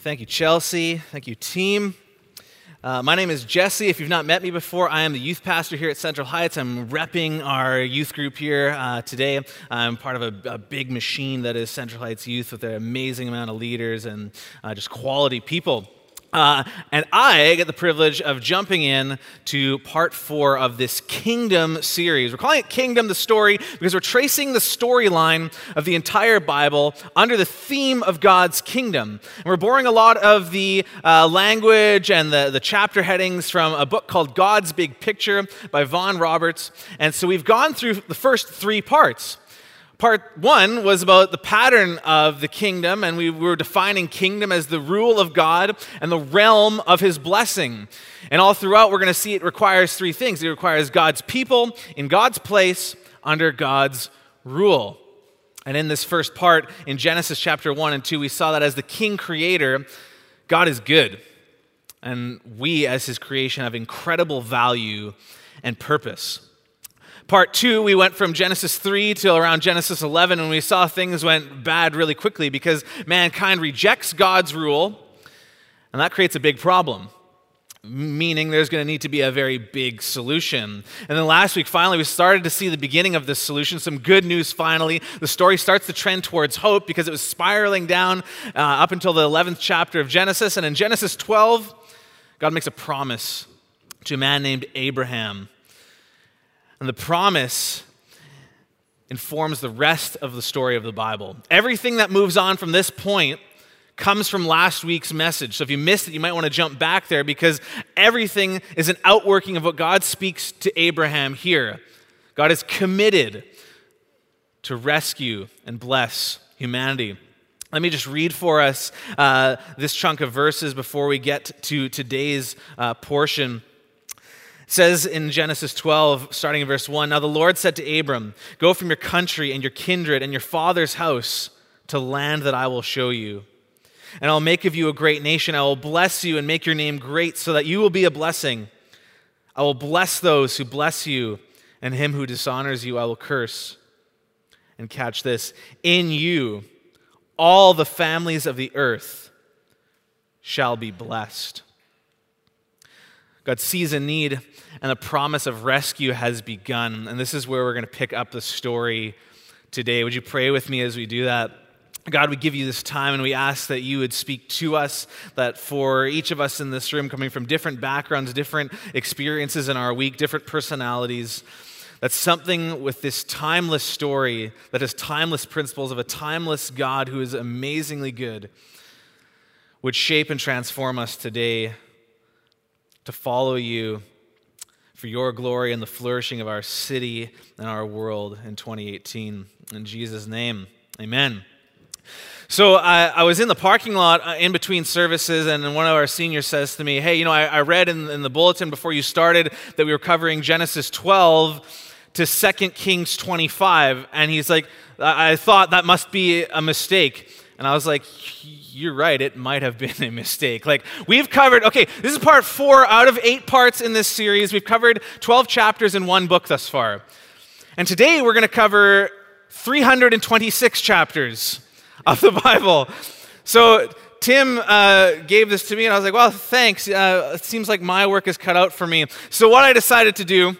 Thank you, Chelsea. Thank you, team. Uh, my name is Jesse. If you've not met me before, I am the youth pastor here at Central Heights. I'm repping our youth group here uh, today. I'm part of a, a, big machine that is Central Heights Youth with an amazing amount of leaders and uh, just quality people. Uh, and I get the privilege of jumping in to part four of this Kingdom series. We're calling it Kingdom the Story because we're tracing the storyline of the entire Bible under the theme of God's kingdom. And we're borrowing a lot of the uh, language and the, the chapter headings from a book called God's Big Picture by Vaughan Roberts. And so we've gone through the first three parts. Part one was about the pattern of the kingdom, and we were defining kingdom as the rule of God and the realm of his blessing. And all throughout, we're going to see it requires three things it requires God's people in God's place under God's rule. And in this first part, in Genesis chapter 1 and 2, we saw that as the king creator, God is good. And we, as his creation, have incredible value and purpose. Part two, we went from Genesis 3 till around Genesis 11, and we saw things went bad really quickly because mankind rejects God's rule, and that creates a big problem. Meaning there's going to need to be a very big solution. And then last week, finally, we started to see the beginning of this solution. Some good news finally. The story starts to trend towards hope because it was spiraling down uh, up until the 11th chapter of Genesis. And in Genesis 12, God makes a promise to a man named Abraham. And the promise informs the rest of the story of the Bible. Everything that moves on from this point comes from last week's message. So if you missed it, you might want to jump back there because everything is an outworking of what God speaks to Abraham here. God is committed to rescue and bless humanity. Let me just read for us uh, this chunk of verses before we get to today's uh, portion says in Genesis 12, starting in verse 1 Now the Lord said to Abram, Go from your country and your kindred and your father's house to land that I will show you. And I'll make of you a great nation. I will bless you and make your name great so that you will be a blessing. I will bless those who bless you, and him who dishonors you I will curse. And catch this in you, all the families of the earth shall be blessed. God sees a need, and the promise of rescue has begun. And this is where we're going to pick up the story today. Would you pray with me as we do that? God, we give you this time and we ask that you would speak to us, that for each of us in this room, coming from different backgrounds, different experiences in our week, different personalities, that something with this timeless story, that has timeless principles of a timeless God who is amazingly good, would shape and transform us today to follow you for your glory and the flourishing of our city and our world in 2018. In Jesus' name, amen. So I, I, was in the parking lot uh, in between services, and one of our seniors says to me, Hey, you know, I, I read in, in, the bulletin before you started that we were covering Genesis 12 to 2 Kings 25. And he's like, I thought that must be a mistake. And I was like, you're right, it might have been a mistake. Like, we've covered, okay, this is part four out of eight parts in this series. We've covered 12 chapters in one book thus far. And today we're going to cover 326 chapters of the Bible. So, Tim uh, gave this to me, and I was like, well, thanks. Uh, it seems like my work is cut out for me. So, what I decided to do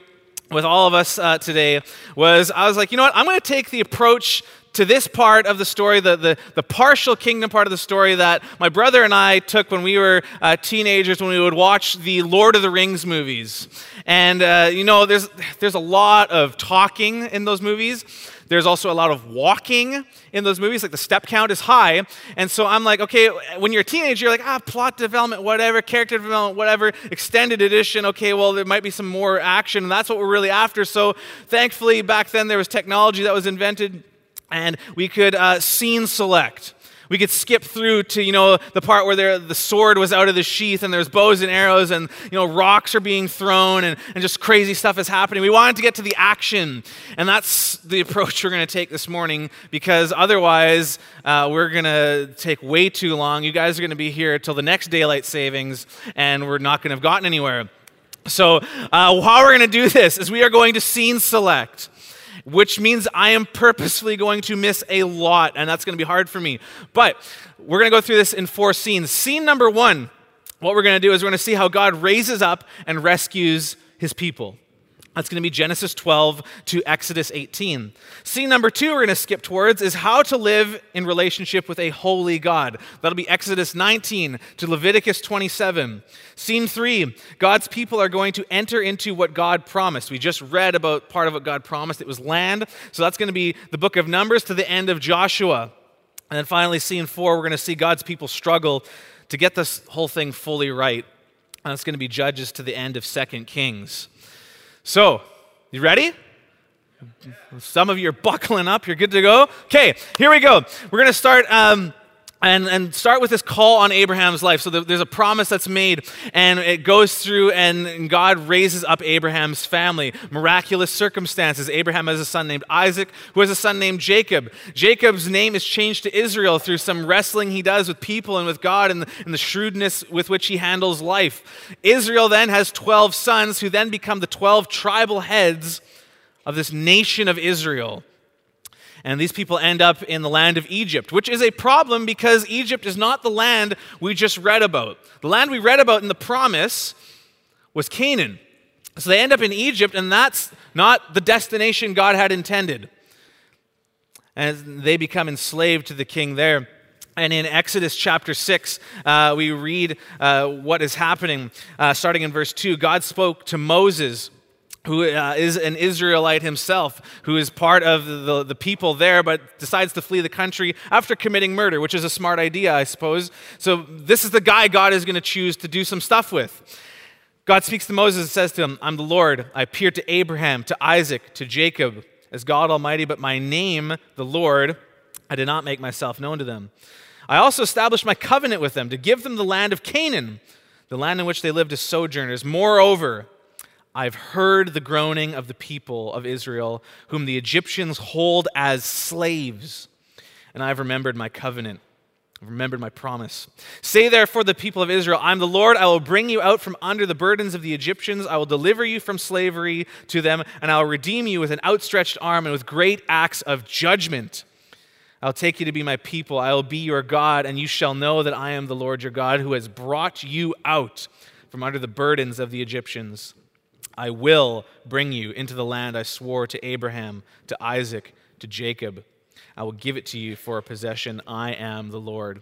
with all of us uh, today was I was like, you know what? I'm going to take the approach to this part of the story, the, the, the, partial kingdom part of the story that my brother and I took when we were uh, teenagers, when we would watch the Lord of the Rings movies. And, uh, you know, there's, there's a lot of talking in those movies. There's also a lot of walking in those movies, like the step count is high. And so I'm like, okay, when you're a teenager, you're like, ah, plot development, whatever, character development, whatever, extended edition, okay, well, there might be some more action, and that's what we're really after. So thankfully, back then, there was technology that was invented and we could uh, scene select. We could skip through to, you know, the part where there, the sword was out of the sheath and there's bows and arrows and, you know, rocks are being thrown and, and just crazy stuff is happening. We wanted to get to the action. And that's the approach we're going to take this morning because otherwise uh, we're going to take way too long. You guys are going to be here till the next daylight savings and we're not going to have gotten anywhere. So, uh, how we're going to do this is we are going to scene select. Which means I am purposefully going to miss a lot, and that's going to be hard for me. But we're going to go through this in four scenes. Scene number one, what we're going to do is we're going to see how God raises up and rescues his people. That's going to be Genesis 12 to Exodus 18. Scene number two, we're going to skip towards, is how to live in relationship with a holy God. That'll be Exodus 19 to Leviticus 27. Scene three, God's people are going to enter into what God promised. We just read about part of what God promised. It was land. So that's going to be the book of Numbers to the end of Joshua. And then finally, scene four, we're going to see God's people struggle to get this whole thing fully right. And that's going to be Judges to the end of Second Kings. So, you ready? Some of you are buckling up. You're good to go. Okay, here we go. We're going to start. Um, and, and start with this call on Abraham's life. So there's a promise that's made, and it goes through, and God raises up Abraham's family. Miraculous circumstances. Abraham has a son named Isaac, who has a son named Jacob. Jacob's name is changed to Israel through some wrestling he does with people and with God and the, and the shrewdness with which he handles life. Israel then has 12 sons, who then become the 12 tribal heads of this nation of Israel. And these people end up in the land of Egypt, which is a problem because Egypt is not the land we just read about. The land we read about in the promise was Canaan. So they end up in Egypt, and that's not the destination God had intended. And they become enslaved to the king there. And in Exodus chapter 6, uh, we read uh, what is happening. Uh, starting in verse 2, God spoke to Moses who uh, is an Israelite himself, who is part of the, the people there, but decides to flee the country after committing murder, which is a smart idea, I suppose. So, this is the guy God is going to choose to do some stuff with. God speaks to Moses and says to him, I'm the Lord. I appeared to Abraham, to Isaac, to Jacob as God Almighty, but my name, the Lord, I did not make myself known to them. I also established my covenant with them to give them the land of Canaan, the land in which they lived as sojourners. Moreover, I've heard the groaning of the people of Israel, whom the Egyptians hold as slaves, and I've remembered my covenant. I've remembered my promise. Say therefore the people of Israel, I'm the Lord. I will bring you out from under the burdens of the Egyptians. I will deliver you from slavery to them, and I will redeem you with an outstretched arm and with great acts of judgment. I'll take you to be my people. I will be your God, and you shall know that I am the Lord your God who has brought you out from under the burdens of the Egyptians. I will bring you into the land I swore to Abraham, to Isaac, to Jacob. I will give it to you for a possession. I am the Lord.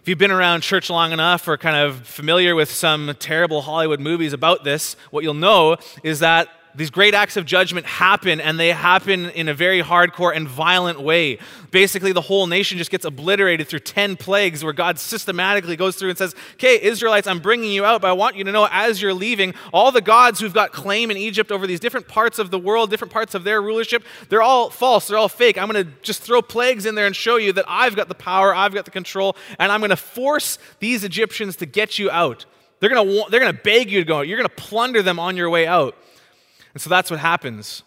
If you've been around church long enough or kind of familiar with some terrible Hollywood movies about this, what you'll know is that these great acts of judgment happen, and they happen in a very hardcore and violent way. Basically, the whole nation just gets obliterated through 10 plagues where God systematically goes through and says, Okay, Israelites, I'm bringing you out, but I want you to know as you're leaving, all the gods who've got claim in Egypt over these different parts of the world, different parts of their rulership, they're all false, they're all fake. I'm going to just throw plagues in there and show you that I've got the power, I've got the control, and I'm going to force these Egyptians to get you out. They're going to, they're going to beg you to go. out, You're going to plunder them on your way out. And so that's what happens.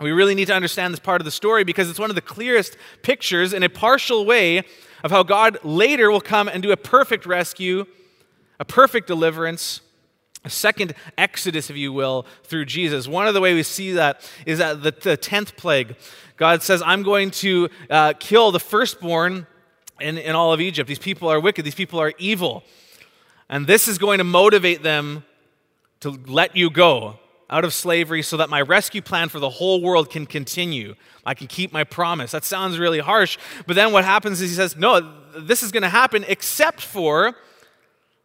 We really need to understand this part of the story because it's one of the clearest pictures in a partial way of how God later will come and do a perfect rescue, a perfect deliverance, a second exodus, if you will, through Jesus. One of the way we see that is that the, the 10th plague, God says, I'm going to uh, kill the firstborn in, in all of Egypt. These people are wicked, these people are evil. And this is going to motivate them to let you go out of slavery so that my rescue plan for the whole world can continue. I can keep my promise. That sounds really harsh. But then what happens is he says, No, this is going to happen except for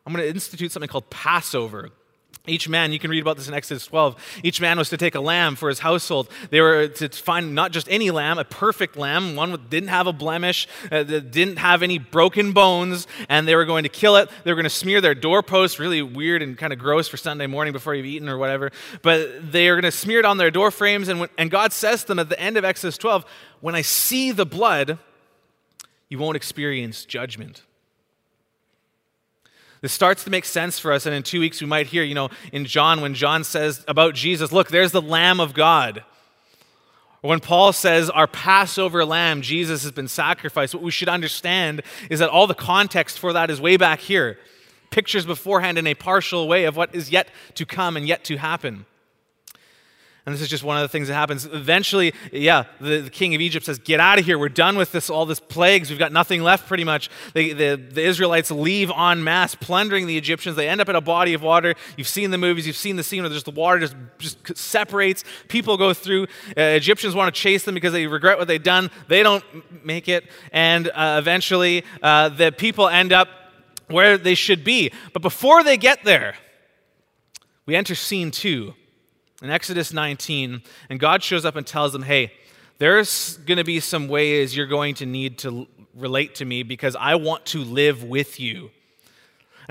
I'm going to institute something called Passover. Each man, you can read about this in Exodus 12, each man was to take a lamb for his household. They were to find not just any lamb, a perfect lamb, one that didn't have a blemish, uh, that didn't have any broken bones, and they were going to kill it. They were going to smear their doorposts, really weird and kind of gross for Sunday morning before you've eaten or whatever. But they are going to smear it on their door frames, and, when, and God says to them at the end of Exodus 12, When I see the blood, you won't experience judgment. This starts to make sense for us, and in two weeks we might hear, you know, in John, when John says about Jesus, look, there's the Lamb of God. Or when Paul says our Passover lamb, Jesus has been sacrificed, what we should understand is that all the context for that is way back here. Pictures beforehand in a partial way of what is yet to come and yet to happen. And this is just one of the things that happens. Eventually, yeah, the, the, king of Egypt says, Get out of here. We're done with this, all this plagues. We've got nothing left pretty much. the, the Israelites leave en masse, plundering the Egyptians. They end up at a body of water. You've seen the movies, you've seen the scene where just the water just, just separates. People go through. Uh, Egyptians want to chase them because they regret what they've done. They don't make it. And uh, eventually, uh, the people end up where they should be. But before they get there, we enter scene two in Exodus 19, and God shows up and tells them, hey, there's going to be some ways you're going to need to relate to me because I want to live with you.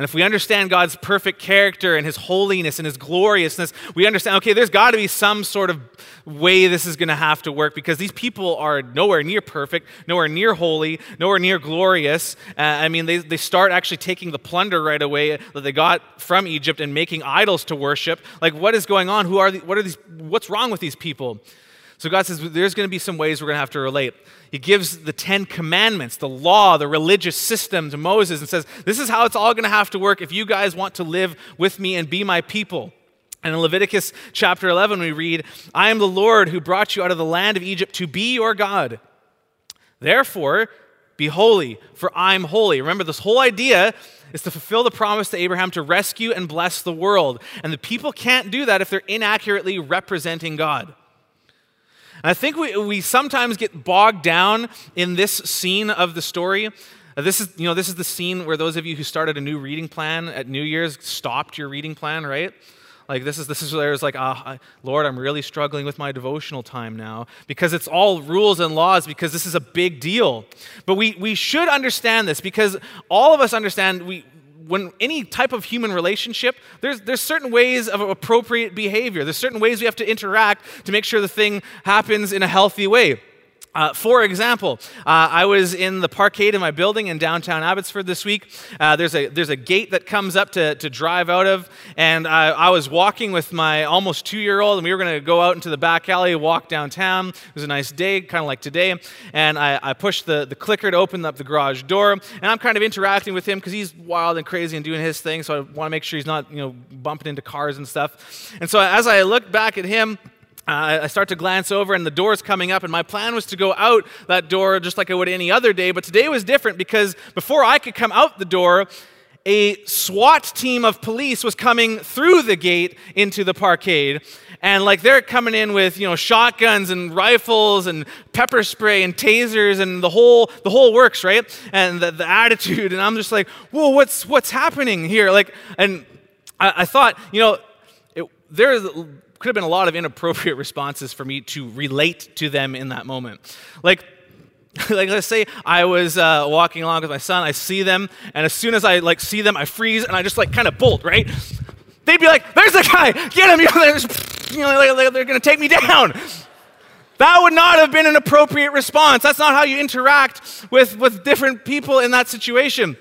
And if we understand God's perfect character and his holiness and his gloriousness, we understand, okay, there's got to be some sort of way this is going to have to work because these people are nowhere near perfect, nowhere near holy, nowhere near glorious. Uh, I mean, they, they start actually taking the plunder right away that they got from Egypt and making idols to worship. Like, what is going on? Who are the, what are these, what's wrong with these people? So God says there's going to be some ways we're going to have to relate. He gives the Ten Commandments, the law, the religious system to Moses and says, This is how it's all going to have to work if you guys want to live with me and be my people. And in Leviticus chapter 11, we read, I am the Lord who brought you out of the land of Egypt to be your God. Therefore, be holy, for I'm holy. Remember, this whole idea is to fulfill the promise to Abraham to rescue and bless the world. And the people can't do that if they're inaccurately representing God. I think we, we sometimes get bogged down in this scene of the story. Uh, this is, you know, this is the scene where those of you who started a new reading plan at New Year's stopped your reading plan, right? Like this is this is where it's like, ah, Lord, I'm really struggling with my devotional time now because it's all rules and laws because this is a big deal. But we we should understand this because all of us understand we when any type of human relationship, there's, there's certain ways of appropriate behavior. There's certain ways we have to interact to make sure the thing happens in a healthy way. Uh, for example, uh, I was in the parkade in my building in downtown Abbotsford this week. Uh, there's, a, there's a gate that comes up to, to drive out of, and I, I was walking with my almost two year old, and we were going to go out into the back alley, walk downtown. It was a nice day, kind of like today, and I, I pushed the, the clicker to open up the garage door, and I'm kind of interacting with him because he's wild and crazy and doing his thing, so I want to make sure he's not you know, bumping into cars and stuff. And so as I look back at him, Uh, I start to glance over, and the door's coming up, and my plan was to go out that door just like I would any other day. But today was different because before I could come out the door, a SWAT team of police was coming through the gate into the parkade. And like they're coming in with, you know, shotguns and rifles and pepper spray and tasers and the whole the whole works, right? And the, the attitude. And I'm just like, whoa, what's what's happening here? Like, and I, I thought, you know, it, there's could have been a lot of inappropriate responses for me to relate to them in that moment. Like, like let's say I was uh, walking along with my son, I see them, and as soon as I like see them, I freeze and I just like kind of bolt, right? They'd be like, "There's the guy, get him!" You know, they're, they're to take me down. That would not have been an appropriate response. That's not how you interact with, with different people in that situation.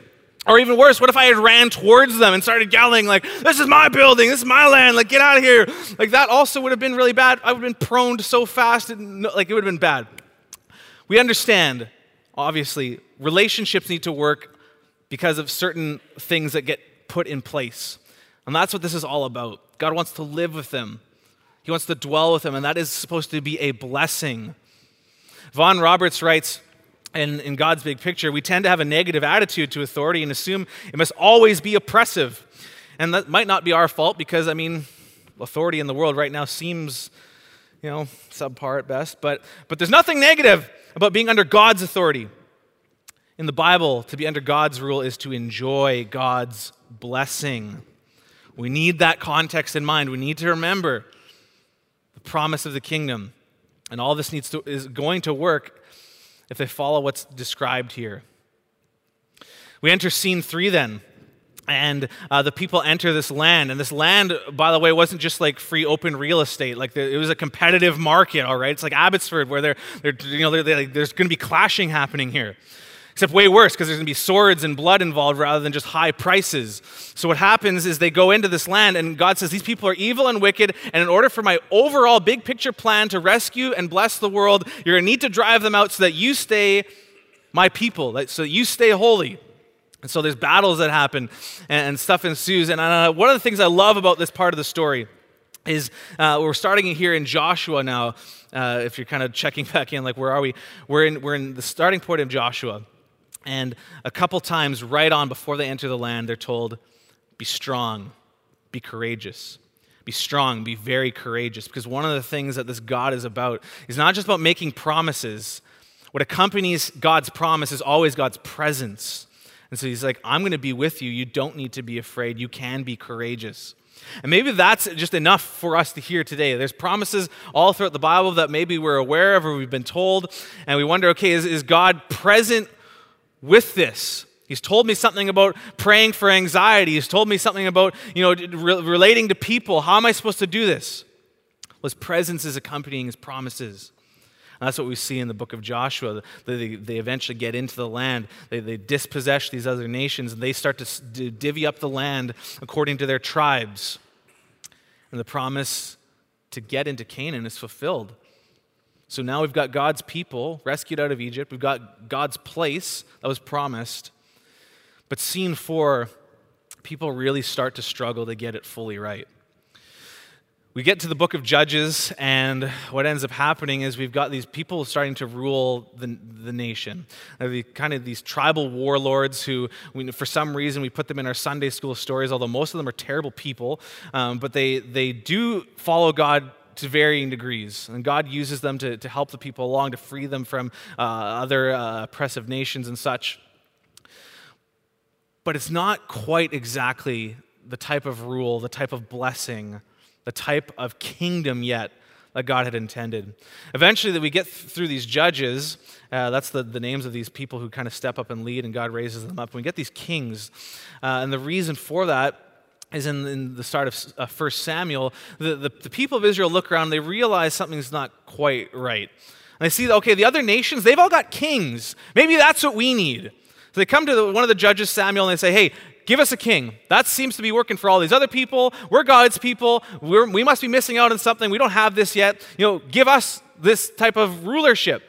Or even worse, what if I had ran towards them and started yelling, like, this is my building, this is my land, like, get out of here. Like, that also would have been really bad. I would have been prone so fast, and, like, it would have been bad. We understand, obviously, relationships need to work because of certain things that get put in place. And that's what this is all about. God wants to live with them, He wants to dwell with them, and that is supposed to be a blessing. Vaughan Roberts writes, in, in God's big picture, we tend to have a negative attitude to authority and assume it must always be oppressive. And that might not be our fault because, I mean, authority in the world right now seems, you know, subpar at best. But, but there's nothing negative about being under God's authority. In the Bible, to be under God's rule is to enjoy God's blessing. We need that context in mind. We need to remember the promise of the kingdom. And all this needs to, is going to work if they follow what's described here. We enter scene three then. And uh, the people enter this land. And this land, by the way, wasn't just like free open real estate. Like the, it was a competitive market, all right? It's like Abbotsford, where they're, they're you know, they're, they're, there's going to be clashing happening here. Except way worse, because there's going to be swords and blood involved rather than just high prices. So what happens is they go into this land, and God says, These people are evil and wicked, and in order for my overall big picture plan to rescue and bless the world, you're going to need to drive them out so that you stay my people, so that you stay holy. And so there's battles that happen, and, stuff ensues. And uh, one of the things I love about this part of the story is uh, we're starting here in Joshua now. Uh, if you're kind of checking back in, like where are we? We're in, we're in the starting point of Joshua. And a couple times right on before they enter the land, they're told, be strong, be courageous. Be strong, be very courageous. Because one of the things that this God is about is not just about making promises. What accompanies God's promise is always God's presence. And so he's like, I'm going to be with you. You don't need to be afraid. You can be courageous. And maybe that's just enough for us to hear today. There's promises all throughout the Bible that maybe we're aware of or we've been told, and we wonder okay, is, is God present with this? He's told me something about praying for anxiety. He's told me something about, you know, re- relating to people. How am I supposed to do this? Well, his presence is accompanying his promises. And that's what we see in the book of Joshua. They, they eventually get into the land, they, they dispossess these other nations, and they start to divvy up the land according to their tribes. And the promise to get into Canaan is fulfilled. So now we've got God's people rescued out of Egypt. We've got God's place that was promised. But scene four, people really start to struggle to get it fully right we get to the book of Judges, and what ends up happening is we've got these people starting to rule the, the nation. The, kind of these tribal warlords who, we, for some reason, we put them in our Sunday school stories, although most of them are terrible people, um, but they, they do follow God to varying degrees. And God uses them to, to help the people along, to free them from uh, other uh, oppressive nations and such. But it's not quite exactly the type of rule, the type of blessing the type of kingdom yet that God had intended. Eventually, that we get through these judges, uh, that's the, the names of these people who kind of step up and lead, and God raises them up. we get these kings. Uh, and the reason for that is in, in the start of uh, 1 Samuel. The, the, the people of Israel look around and they realize something's not quite right. And they see, okay, the other nations, they've all got kings. Maybe that's what we need. So they come to the, one of the judges, Samuel, and they say, hey, give us a king. That seems to be working for all these other people. We're God's people. We're, we must be missing out on something. We don't have this yet. You know, give us this type of rulership.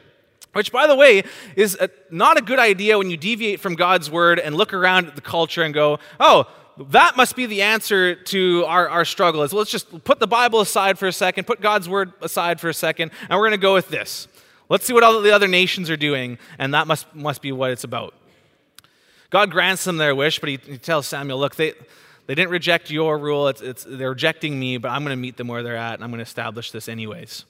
Which, by the way, is a, not a good idea when you deviate from God's word and look around at the culture and go, oh, that must be the answer to our, our struggle. Is let's just put the Bible aside for a second, put God's word aside for a second, and we're going to go with this. Let's see what all the other nations are doing, and that must, must be what it's about. God grants them their wish, but he, he tells Samuel, look, they, they didn't reject your rule. It's, it's, they're rejecting me, but I'm going to meet them where they're at, and I'm going to establish this anyways.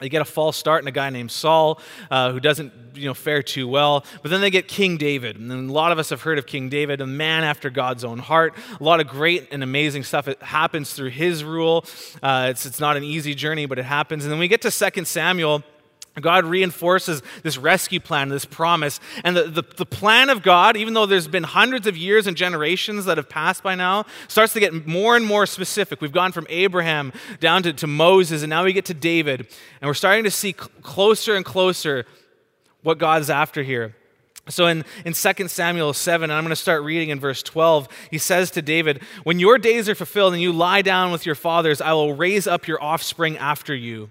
They get a false start in a guy named Saul uh, who doesn't you know, fare too well. But then they get King David. And a lot of us have heard of King David, a man after God's own heart. A lot of great and amazing stuff happens through his rule. Uh, it's, it's not an easy journey, but it happens. And then we get to 2 Samuel. God reinforces this rescue plan, this promise. And the, the, the, plan of God, even though there's been hundreds of years and generations that have passed by now, starts to get more and more specific. We've gone from Abraham down to, to Moses, and now we get to David. And we're starting to see cl- closer and closer what God's after here. So in, in 2 Samuel 7, and I'm going to start reading in verse 12, he says to David, When your days are fulfilled and you lie down with your fathers, I will raise up your offspring after you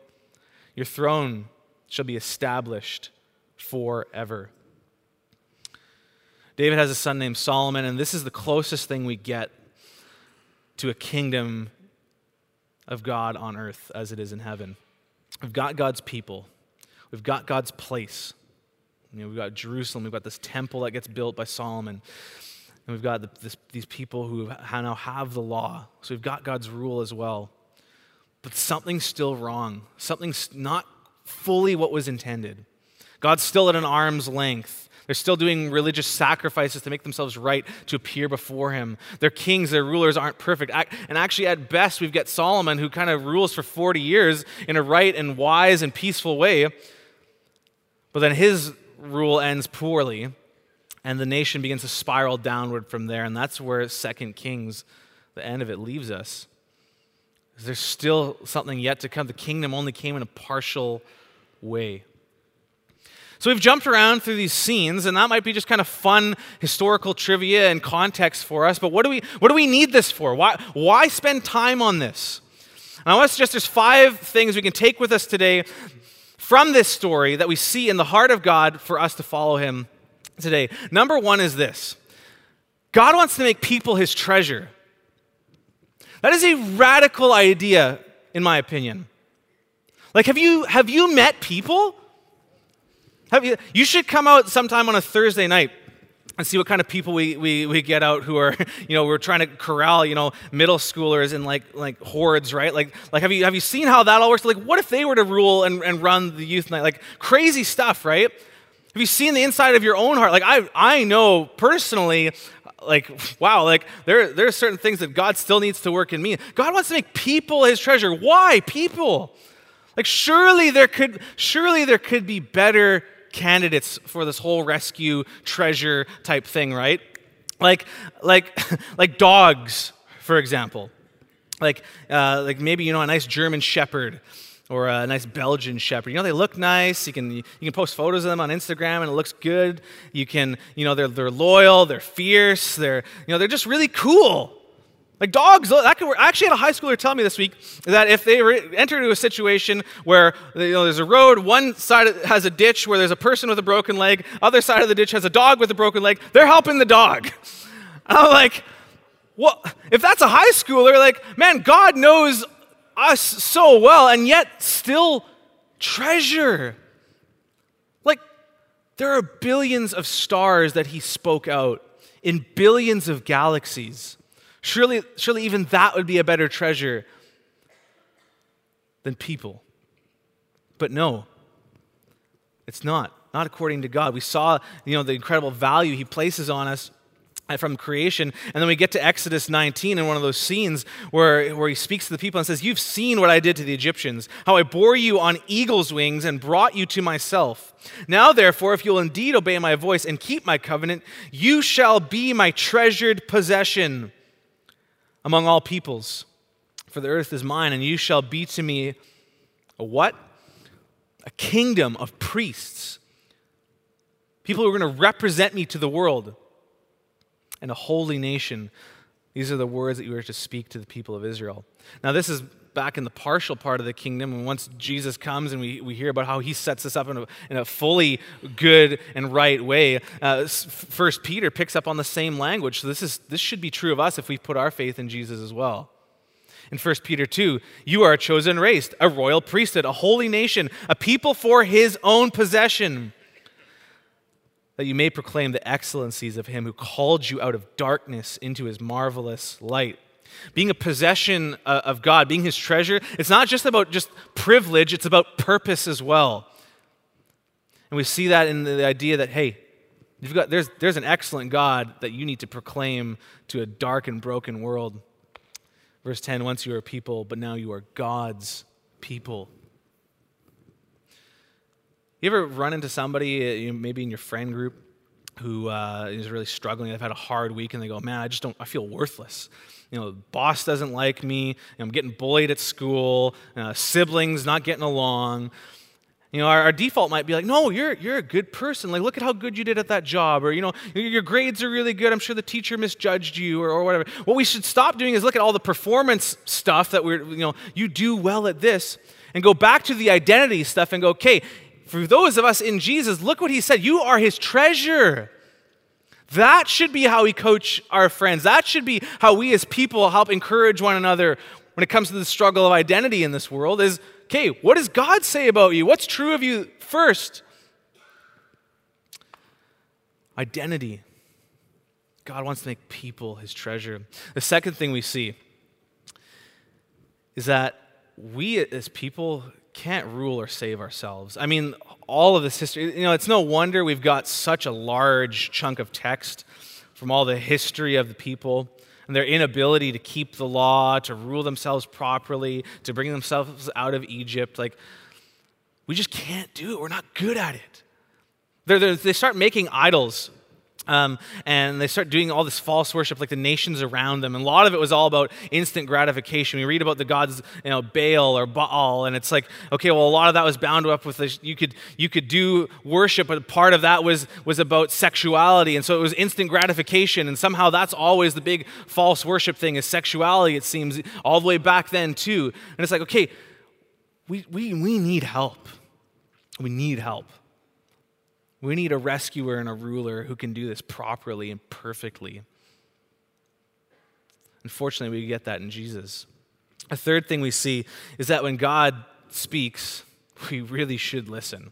Your throne shall be established forever. David has a son named Solomon, and this is the closest thing we get to a kingdom of God on earth as it is in heaven. We've got God's people, we've got God's place. You know, we've got Jerusalem, we've got this temple that gets built by Solomon, and we've got the, this, these people who now have the law. So we've got God's rule as well but something's still wrong. Something's not fully what was intended. God's still at an arm's length. They're still doing religious sacrifices to make themselves right to appear before Him. Their kings, their rulers aren't perfect. And actually, at best, we've got Solomon who kind of rules for 40 years in a right and wise and peaceful way. But then his rule ends poorly, and the nation begins to spiral downward from there. And that's where Second Kings, the end of it, leaves us. There's still something yet to come. The kingdom only came in a partial way. So we've jumped around through these scenes, and that might be just kind of fun historical trivia and context for us. But what do we, what do we need this for? Why, why spend time on this? And I want to suggest there's five things we can take with us today from this story that we see in the heart of God for us to follow Him today. Number one is this God wants to make people His treasure. That is a radical idea, in my opinion. Like, have you, have you met people have you, you should come out sometime on a Thursday night and see what kind of people we, we, we get out who are, you know, we're trying to corral, you know, middle schoolers in like, like hordes, right? Like, like have, you, have you seen how that all works? Like, what if they were to rule and, and run the youth night? Like, crazy stuff, right? Have you seen the inside of your own heart? Like, I, I know personally, like, wow, like, there, there are certain things that God still needs to work in me. God wants to make people his treasure. Why? People. Like, surely there could, surely there could be better candidates for this whole rescue treasure type thing, right? Like, like, like dogs, for example. Like, uh, like maybe you know a nice German Shepherd or a nice Belgian Shepherd. You know they look nice. You can you can post photos of them on Instagram and it looks good. You can you know they're they're loyal, they're fierce, they're you know they're just really cool. Like dogs, that could work. I actually had a high schooler tell me this week that if they re- enter into a situation where you know, there's a road, one side has a ditch where there's a person with a broken leg, other side of the ditch has a dog with a broken leg, they're helping the dog. I'm like, well, if that's a high schooler, like, man, God knows us so well and yet still treasure. Like, there are billions of stars that he spoke out in billions of galaxies. Surely, surely even that would be a better treasure than people. But no, it's not. Not according to God. We saw, you know, the incredible value he places on us from creation. And then we get to Exodus 19 in one of those scenes where, where he speaks to the people and says, You've seen what I did to the Egyptians, how I bore you on eagle's wings and brought you to myself. Now, therefore, if you'll indeed obey my voice and keep my covenant, you shall be my treasured possession among all peoples. For the earth is mine, and you shall be to me a what? A kingdom of priests. People who are going to represent me to the world. And a holy nation. These are the words that you are to speak to the people of Israel. Now, this is back in the partial part of the kingdom. And once Jesus comes and we, we hear about how he sets this up in a, in a fully good and right way, uh, First Peter picks up on the same language. So this, is, this should be true of us if we put our faith in Jesus as well. In 1 Peter 2, you are a chosen race, a royal priesthood, a holy nation, a people for his own possession, that you may proclaim the excellencies of him who called you out of darkness into his marvelous light. Being a possession uh, of God, being his treasure, it's not just about just privilege, it's about purpose as well. And we see that in the idea that, hey, you've got, there's, there's an excellent God that you need to proclaim to a dark and broken world. Verse 10 Once you were a people, but now you are God's people. You ever run into somebody, uh, maybe in your friend group, who uh, is really struggling? They've had a hard week and they go, Man, I just don't, I feel worthless you know, boss doesn't like me, I'm getting bullied at school, uh, siblings not getting along. You know, our, our, default might be like, no, you're, you're a good person. Like, look at how good you did at that job. Or, you know, your grades are really good. I'm sure the teacher misjudged you or, or whatever. What we should stop doing is look at all the performance stuff that we're, you know, you do well at this and go back to the identity stuff and go, okay, for those of us in Jesus, look what he said. You are his treasure. That should be how we coach our friends. That should be how we as people help encourage one another when it comes to the struggle of identity in this world is okay, what does God say about you? What's true of you first? Identity. God wants to make people his treasure. The second thing we see is that we as people can't rule or save ourselves. I mean, all of this history, you know, it's no wonder we've got such a large chunk of text from all the history of the people and their inability to keep the law, to rule themselves properly, to bring themselves out of Egypt. Like, we just can't do it. We're not good at it. They're, they're, they start making idols Um, and they start doing all this false worship like the nations around them. And a lot of it was all about instant gratification. We read about the gods you know baal or baal. And it's like okay well a lot of that was bound up with this, you could you could do worship but part of that was was about sexuality. And so it was instant gratification. And somehow that's always the big false worship thing is sexuality it seems all the way back then too. And it's like okay we we, we need help. We need help we need a rescuer and a ruler who can do this properly and perfectly. Unfortunately, we get that in Jesus. A third thing we see is that when God speaks, we really should listen.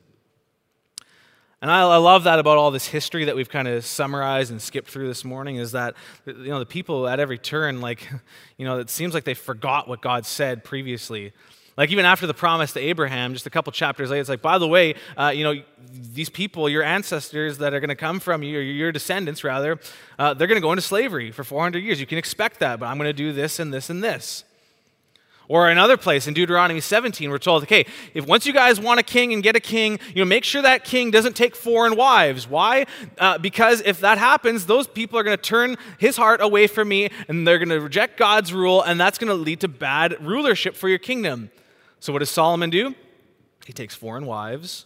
And I, I, love that about all this history that we've kind of summarized and skipped through this morning is that you know the people at every turn like you know it seems like they forgot what God said previously. Like even after the promise to Abraham, just a couple chapters later, it's like, by the way, uh, you know, these people, your ancestors that are going to come from you, or your descendants rather, uh, they're going to go into slavery for 400 years. You can expect that, but I'm going to do this and this and this. Or another place in Deuteronomy 17, we're told, okay, if once you guys want a king and get a king, you know, make sure that king doesn't take foreign wives. Why? Uh, because if that happens, those people are going to turn his heart away from me and they're going to reject God's rule, and that's going to lead to bad rulership for your kingdom. So, what does Solomon do? He takes foreign wives.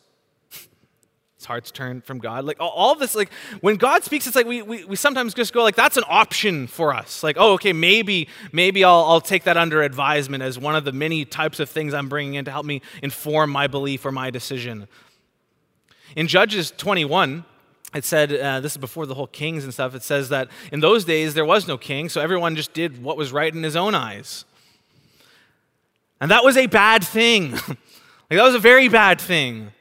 His heart's turned from God. Like all this, like when God speaks, it's like we, we, we sometimes just go like that's an option for us. Like, oh, okay, maybe, maybe I'll, I'll take that under advisement as one of the many types of things I'm bringing in to help me inform my belief or my decision. In Judges 21, it said, uh, this is before the whole kings and stuff, it says that in those days there was no king, so everyone just did what was right in his own eyes. And that was a bad thing. like, that was a very bad thing.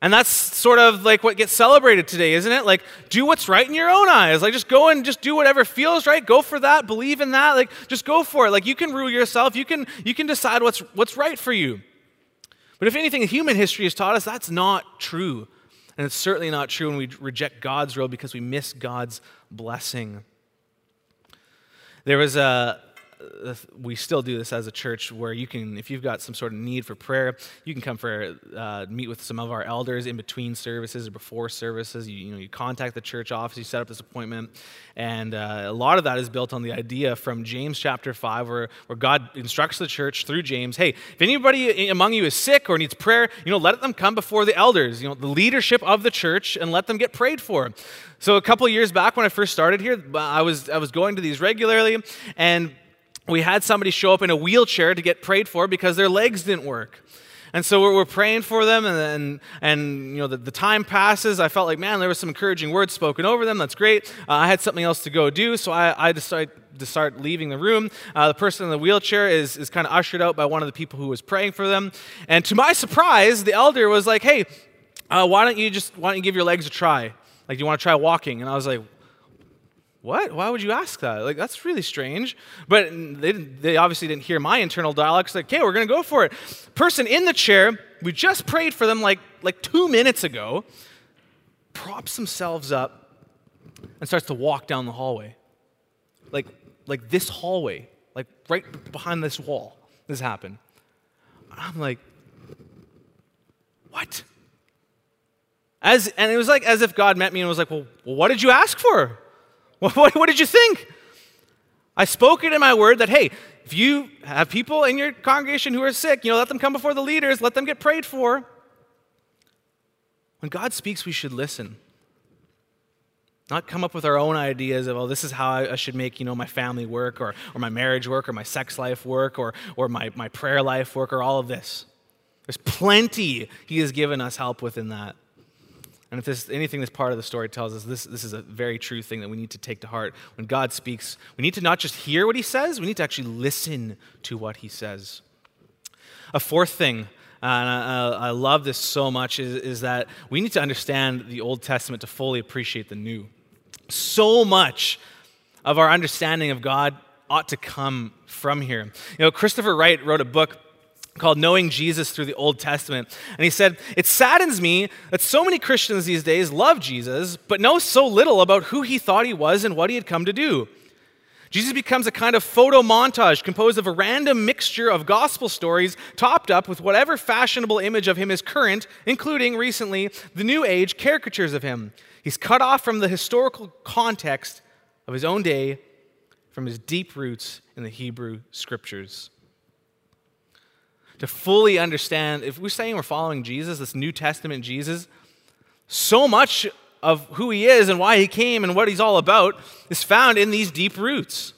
And that's sort of like what gets celebrated today, isn't it? Like, do what's right in your own eyes. Like, just go and just do whatever feels right. Go for that. Believe in that. Like, just go for it. Like, you can rule yourself. You can, you can decide what's, what's right for you. But if anything, human history has taught us that's not true. And it's certainly not true when we reject God's rule because we miss God's blessing. There was a, we still do this as a church where you can, if you've got some sort of need for prayer, you can come for uh, meet with some of our elders in between services or before services. You, you know, you contact the church office, you set up this appointment, and uh, a lot of that is built on the idea from James chapter five, where where God instructs the church through James, hey, if anybody among you is sick or needs prayer, you know, let them come before the elders, you know, the leadership of the church, and let them get prayed for. So a couple years back when I first started here, I was I was going to these regularly, and we had somebody show up in a wheelchair to get prayed for because their legs didn't work. And so we're, praying for them, and, and, and you know, the, the, time passes. I felt like, man, there was some encouraging words spoken over them. That's great. Uh, I had something else to go do, so I, I decided to start leaving the room. Uh, the person in the wheelchair is, is kind of ushered out by one of the people who was praying for them. And to my surprise, the elder was like, hey, uh, why don't you just, why don't you give your legs a try? Like, do you want to try walking? And I was like, what? Why would you ask that? Like, that's really strange. But they, they obviously didn't hear my internal dialogue. It's like, okay, we're going to go for it. Person in the chair, we just prayed for them like, like two minutes ago, props themselves up and starts to walk down the hallway. Like, like this hallway, like right behind this wall. This happened. I'm like, what? As, and it was like as if God met me and was like, well, well what did you ask for? What, what, did you think? I spoke it in my word that, hey, if you have people in your congregation who are sick, you know, let them come before the leaders, let them get prayed for. When God speaks, we should listen. Not come up with our own ideas of, oh, this is how I should make, you know, my family work or, or my marriage work or my sex life work or, or my, my prayer life work or all of this. There's plenty He has given us help within that. And if there's anything this part of the story tells us, this, this is a very true thing that we need to take to heart. When God speaks, we need to not just hear what he says, we need to actually listen to what he says. A fourth thing, and I, I love this so much, is, is that we need to understand the Old Testament to fully appreciate the New. So much of our understanding of God ought to come from here. You know, Christopher Wright wrote a book called Knowing Jesus Through the Old Testament. And he said, It saddens me that so many Christians these days love Jesus, but know so little about who he thought he was and what he had come to do. Jesus becomes a kind of photo montage composed of a random mixture of gospel stories topped up with whatever fashionable image of him is current, including recently the New Age caricatures of him. He's cut off from the historical context of his own day, from his deep roots in the Hebrew scriptures. To fully understand, if we're saying we're following Jesus, this New Testament Jesus, so much of who he is and why he came and what he's all about is found in these deep roots.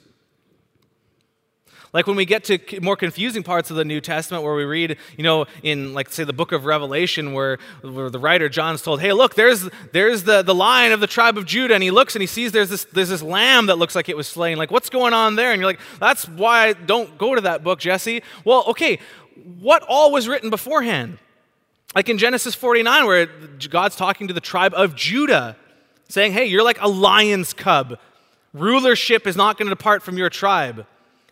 Like when we get to more confusing parts of the New Testament where we read, you know, in like say the book of Revelation where, where the writer John's told, hey, look, there's there's the, the lion of the tribe of Judah, and he looks and he sees there's this there's this lamb that looks like it was slain. Like, what's going on there? And you're like, that's why I don't go to that book, Jesse. Well, okay, what all was written beforehand? Like in Genesis 49, where God's talking to the tribe of Judah, saying, hey, you're like a lion's cub. Rulership is not going to depart from your tribe.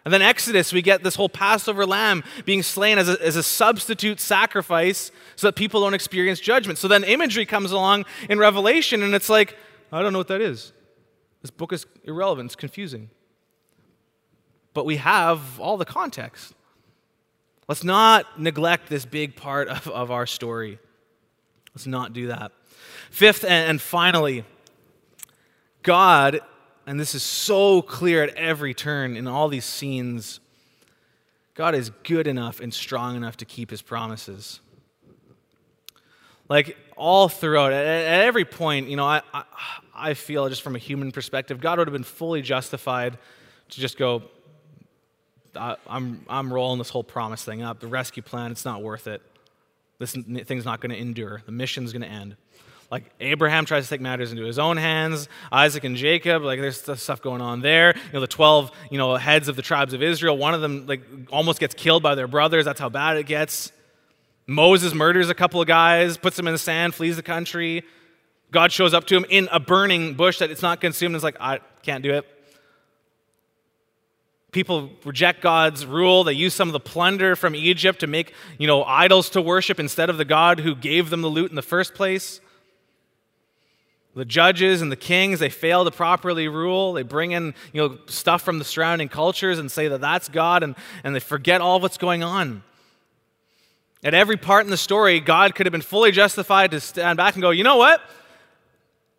And then Exodus, we get this whole Passover lamb being slain as a, as a substitute sacrifice so that people don't experience judgment. So then imagery comes along in Revelation, and it's like, I don't know what that is. This book is irrelevant, it's confusing. But we have all the context. Let's not neglect this big part of, of our story. Let's not do that. Fifth and, and finally, God and this is so clear at every turn in all these scenes. God is good enough and strong enough to keep his promises. Like all throughout, at, at every point, you know, I, I, I feel just from a human perspective, God would have been fully justified to just go, I'm, I'm rolling this whole promise thing up. The rescue plan, it's not worth it. This thing's not going to endure. The mission's going to end like Abraham tries to take matters into his own hands, Isaac and Jacob, like there's stuff going on there. You know, the 12, you know, heads of the tribes of Israel, one of them like almost gets killed by their brothers. That's how bad it gets. Moses murders a couple of guys, puts them in the sand, flees the country. God shows up to him in a burning bush that it's not consumed. It's like, I can't do it. People reject God's rule. They use some of the plunder from Egypt to make, you know, idols to worship instead of the God who gave them the loot in the first place. The judges and the kings, they fail to properly rule. They bring in you know, stuff from the surrounding cultures and say that that's God, and, and they forget all what's going on. At every part in the story, God could have been fully justified to stand back and go, you know what?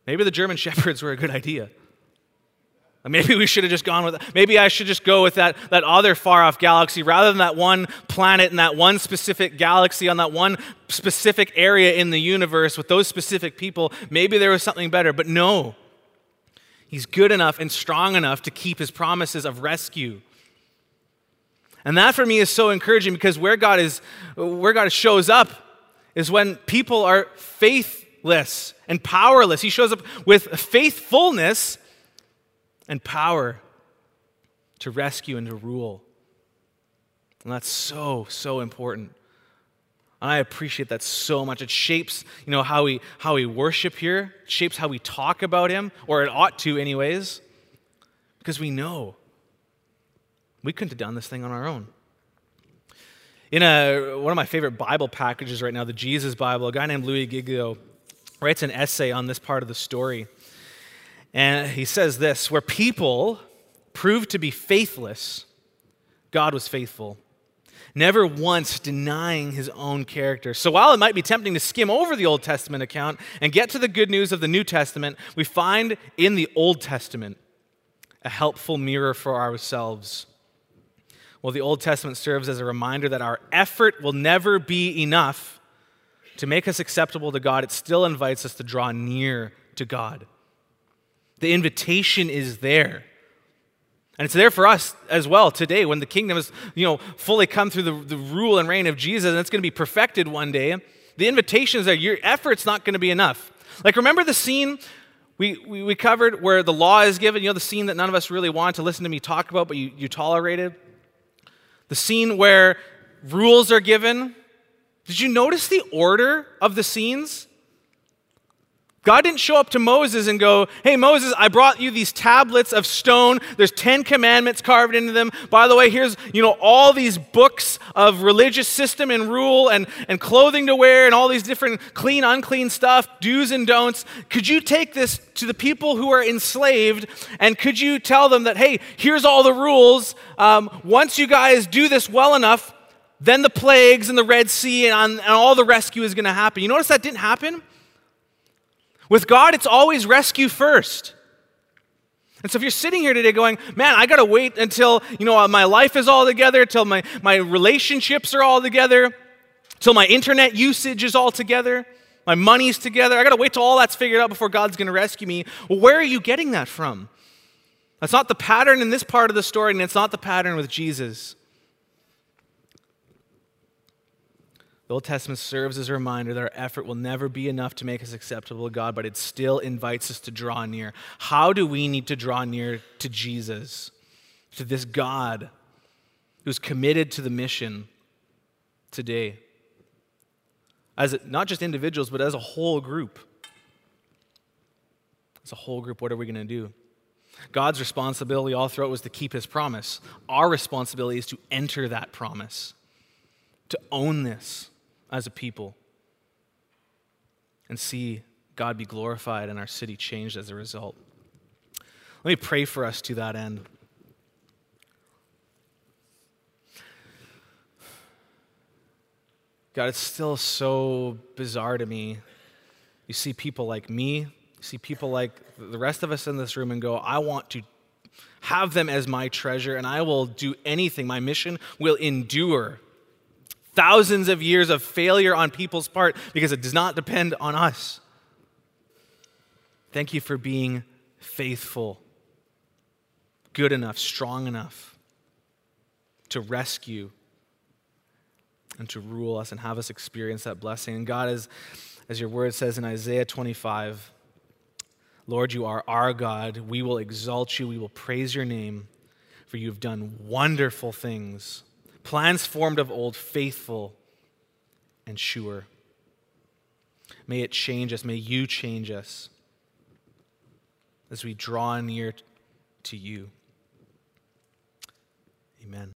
Maybe the German shepherds were a good idea. Maybe we should have just gone with maybe I should just go with that, that other far off galaxy rather than that one planet in that one specific galaxy on that one specific area in the universe with those specific people. Maybe there was something better, but no. He's good enough and strong enough to keep his promises of rescue. And that for me is so encouraging because where God is where God shows up is when people are faithless and powerless. He shows up with faithfulness and power to rescue and to rule. And that's so, so important. And I appreciate that so much. It shapes, you know, how we how we worship here, it shapes how we talk about him, or it ought to anyways. Because we know we couldn't have done this thing on our own. In a, one of my favorite Bible packages right now, the Jesus Bible, a guy named Louis Giglio writes an essay on this part of the story. And he says this where people proved to be faithless, God was faithful, never once denying his own character. So while it might be tempting to skim over the Old Testament account and get to the good news of the New Testament, we find in the Old Testament a helpful mirror for ourselves. Well, the Old Testament serves as a reminder that our effort will never be enough to make us acceptable to God. It still invites us to draw near to God. The invitation is there. And it's there for us as well today when the kingdom has, you know, fully come through the, the rule and reign of Jesus and it's going to be perfected one day. The invitation is there. Your effort's not going to be enough. Like, remember the scene we, we, we, covered where the law is given? You know, the scene that none of us really want to listen to me talk about, but you, you tolerated? The scene where rules are given. Did you notice the order of the scenes? God didn't show up to Moses and go, Hey, Moses, I brought you these tablets of stone. There's 10 commandments carved into them. By the way, here's, you know, all these books of religious system and rule and, and clothing to wear and all these different clean, unclean stuff, do's and don'ts. Could you take this to the people who are enslaved and could you tell them that, hey, here's all the rules. Um, once you guys do this well enough, then the plagues and the Red Sea and, and all the rescue is going to happen. You notice that didn't happen? With God, it's always rescue first. And so if you're sitting here today going, man, I got to wait until, you know, my life is all together, till my, my relationships are all together, till my internet usage is all together, my money's together. I got to wait till all that's figured out before God's going to rescue me. Well, where are you getting that from? That's not the pattern in this part of the story, and it's not the pattern with Jesus. The Old Testament serves as a reminder that our effort will never be enough to make us acceptable to God, but it still invites us to draw near. How do we need to draw near to Jesus, to this God who's committed to the mission today? As not just individuals, but as a whole group. As a whole group, what are we going to do? God's responsibility all throughout was to keep his promise. Our responsibility is to enter that promise, to own this as a people, and see God be glorified and our city changed as a result. Let me pray for us to that end. God, it's still so bizarre to me. You see people like me you see people like the rest of us in this room and go, I want to have them as my treasure and I will do anything. My mission will endure. Thousands of years of failure on people's part because it does not depend on us. Thank you for being faithful, good enough, strong enough to rescue and to rule us and have us experience that blessing. And God, as, as your word says in Isaiah 25, Lord, you are our God. We will exalt you. We will praise your name, for you have done wonderful things, plans formed of old, faithful and sure. May it change us. May you change us as we draw near to you. Amen.